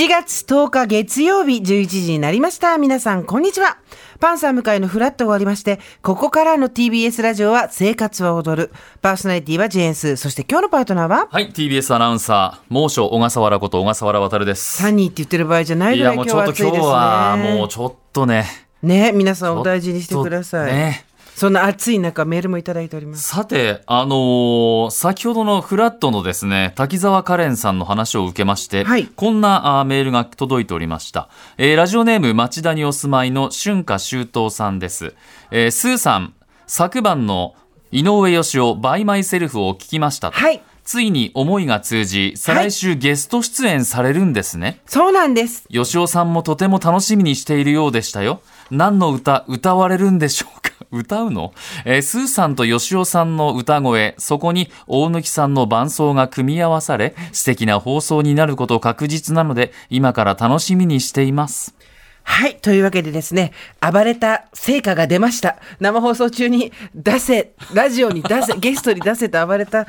7月10日月曜日11時になりました。皆さん、こんにちは。パンサー向かいのフラット終わりまして、ここからの TBS ラジオは生活は踊る。パーソナリティはジェーンス。そして今日のパートナーは、はい、TBS アナウンサー、猛暑小笠原こと小笠原渉です。サニーって言ってる場合じゃないいや、ぐらい今もうちょっと今日。はもうちょっとね。ね、皆さんお大事にしてください。ね。そんな暑い中、メールもいただいております。さて、あのー先ほどのフラットのですね、滝沢カレンさんの話を受けまして、はいこんなあーメールが届いておりました。えーラジオネーム町田にお住まいの春夏秋冬さんです。えースーさん、昨晩の井上芳雄 by myself を聞きましたと。はい。ついに思いが通じ、再来週ゲスト出演されるんですね。そうなんです。芳雄さんもとても楽しみにしているようでしたよ。何の歌、歌われるんでしょうか歌うの、えースーさんと芳雄さんの歌声、そこに大貫さんの伴奏が組み合わされ、素敵な放送になること確実なので、今から楽しみにしています。はい。というわけでですね、暴れた成果が出ました。生放送中に出せ、ラジオに出せ、ゲストに出せと暴れた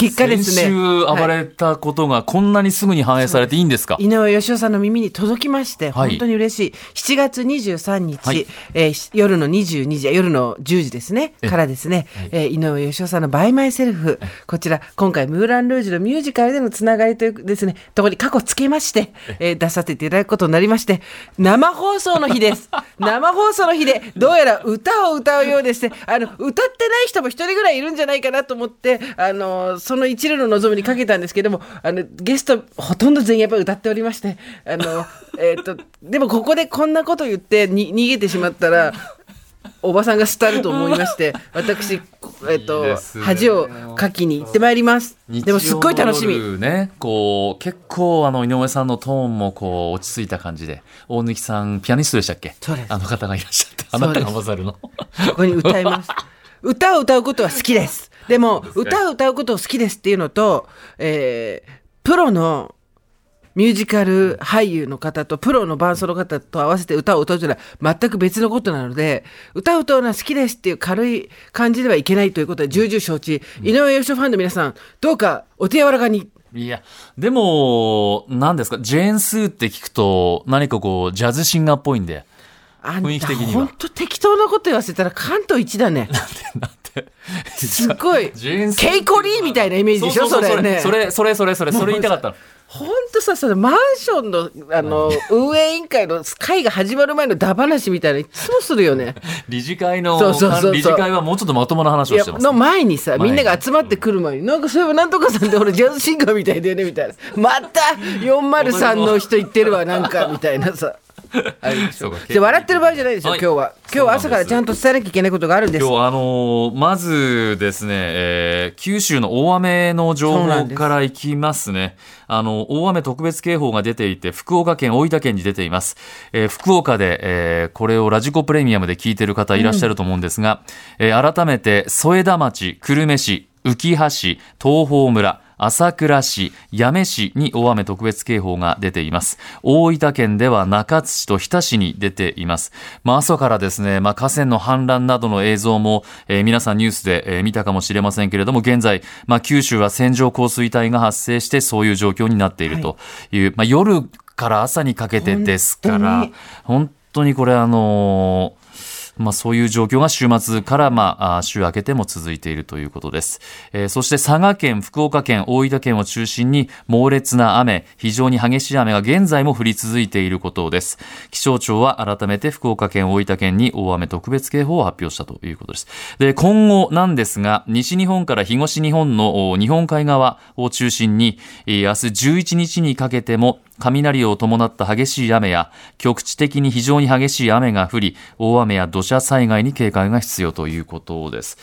結果ですね。先週暴はいれたことがこんなにすぐに反映されていいんですか、井上義雄さんの耳に届きまして、はい本当に嬉しい。7月23日、はいえーし夜の22時、夜の10時ですね、からですね、えー井上義雄さんのバイマイセルフ、こちら、今回、ムーラン・ルージュのミュージカルでのつながりというですね、ところに過去つけまして、えー出させていただくことになりまして、生放送の日です。生放送の日で、どうやら歌を歌うようでして、あの、歌ってない人も一人ぐらいいるんじゃないかなと思って、あの、その一縷の望みにかけたんですけども、あの、ゲスト、ほとんど全員やっぱり歌っておりまして、あの、えっと、でもここでこんなこと言ってに逃げてしまったら、おばさんが廃ると思いまして、私、えっといい恥をかきに行ってまいります。でもすっごい楽しみ。ね、こう、結構あの、井上さんのトーンもこう、落ち着いた感じで、大貫さん、ピアニストでしたっけ？そうですあの方がいらっしゃって、あなたが混ざるの。ここに歌います。歌を歌うことは好きです。でも、歌を歌うことを好きですっていうのと、えープロのミュージカル俳優の方とプロの伴奏の方と合わせて歌を歌うというのは全く別のことなので、歌を歌うのは好きですっていう軽い感じではいけないということは重々承知。井上義雄ファンの皆さん、どうかお手柔らかに。いや、でも、何ですか、ジェーン・スーって聞くと、何かこう、ジャズシンガーっぽいんで。あ雰囲気的には本当適当なこと言わせたら関東一だね。なんて。すっごい。ジェーンスーケイコリーみたいなイメージでしょ？それねそれ、それ、それ、それ、それ言いたかったの。本当さ、それマンションの、あの、運営委員会の会が始まる前のダ話みたいな、いつもするよね。理事会の、そうそうそう理事会はもうちょっとまともな話をしてます。の前にさ、みんなが集まってくる前に、なんかそういえばなんとかさんって俺ジャズシンガーみたいだよね、みたいな。また403の人言ってるわ、なんか、みたいなさ。あれでしょそうかで笑ってる場合じゃないですよ、はい今日は。今日は朝からちゃんと伝えなきゃいけないことがあるんです。今日あのーまずですね、えー九州の大雨の情報からいきますね。あの、大雨特別警報が出ていて、福岡県、大分県に出ています。えー福岡で、えーこれをラジコプレミアムで聞いてる方いらっしゃると思うんですが、えー改めて、添田町、久留米市、浮羽市、東峰村、朝倉市、八女市に大雨特別警報が出ています。大分県では中津市と日田市に出ています。まあ、朝からですね、まあ、河川の氾濫などの映像も、えー皆さんニュースで、えー見たかもしれませんけれども、現在、まあ、九州は線状降水帯が発生して、そういう状況になっているという、まあ、夜から朝にかけてですから本、本当にこれあのーまあ、そういう状況が週末から、まあ、週明けても続いているということです。えーそして佐賀県、福岡県、大分県を中心に猛烈な雨、非常に激しい雨が現在も降り続いていることです。気象庁は改めて福岡県、大分県に大雨特別警報を発表したということです。で、今後なんですが、西日本から東日本の日本海側を中心に、明日11日にかけても雷を伴った激しい雨や局地的に非常に激しい雨が降り大雨や土砂災害に警戒が必要ということです。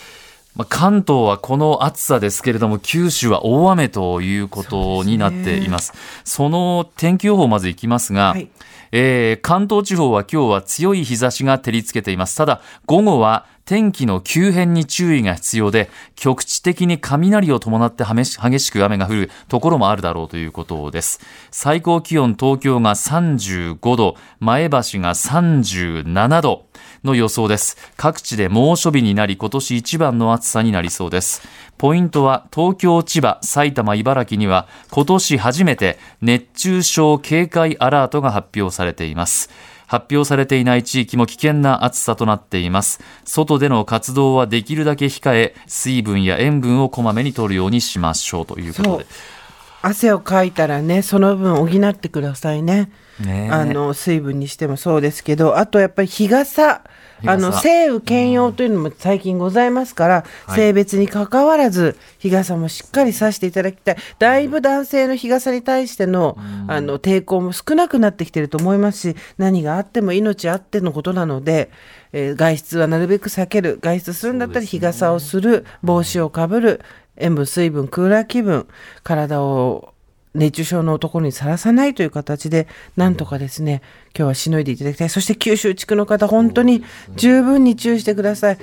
まあ、関東はこの暑さですけれども九州は大雨ということになっています。その天気予報をまずいきますが、はいえー関東地方は今日は強い日差しが照りつけています。ただ午後は天気の急変に注意が必要で、局地的に雷を伴って激しく雨が降るところもあるだろうということです。最高気温東京が35度、前橋が37度の予想です。各地で猛暑日になり、今年一番の暑さになりそうです。ポイントは東京、千葉、埼玉、茨城には今年初めて熱中症警戒アラートが発表されています。発表されていない地域も危険な暑さとなっています。外での活動はできるだけ控え、水分や塩分をこまめに取るようにしましょうということで。汗をかいたらねその分補ってくださいね。ね。えあの水分にしてもそうですけどあとやっぱり日傘。あの性雨兼用というのも最近ございますから、はい。性別にかかわらず日傘もしっかりさしていただきたい。だいぶ男性の日傘に対してのあの抵抗も少なくなってきてると思いますし何があっても命あってのことなので、えー外出はなるべく避ける。外出するんだったら日傘をする。帽子をかぶる塩分水分クーラー気分体を熱中症のところにさらさないという形で、なんとかですね、今日はしのいでいただきたい。そして九州地区の方、本当に十分に注意してください。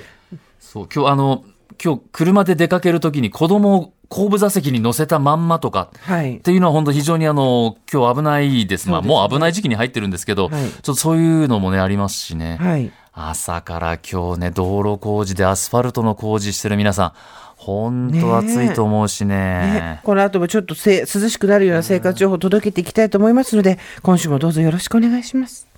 そう、今日あの、今日車で出かけるときに子供を後部座席に乗せたまんまとか、はいっ。ていうのは本当非常にあの、今日危ないです。まあもう危ない時期に入ってるんですけど、はいちょっとそういうのもね、ありますしね。はい。朝から今日ね、道路工事でアスファルトの工事してる皆さん、本当暑いと思うしね。ね、この後もちょっとせ涼しくなるような生活情報を届けていきたいと思いますので、今週もどうぞよろしくお願いします。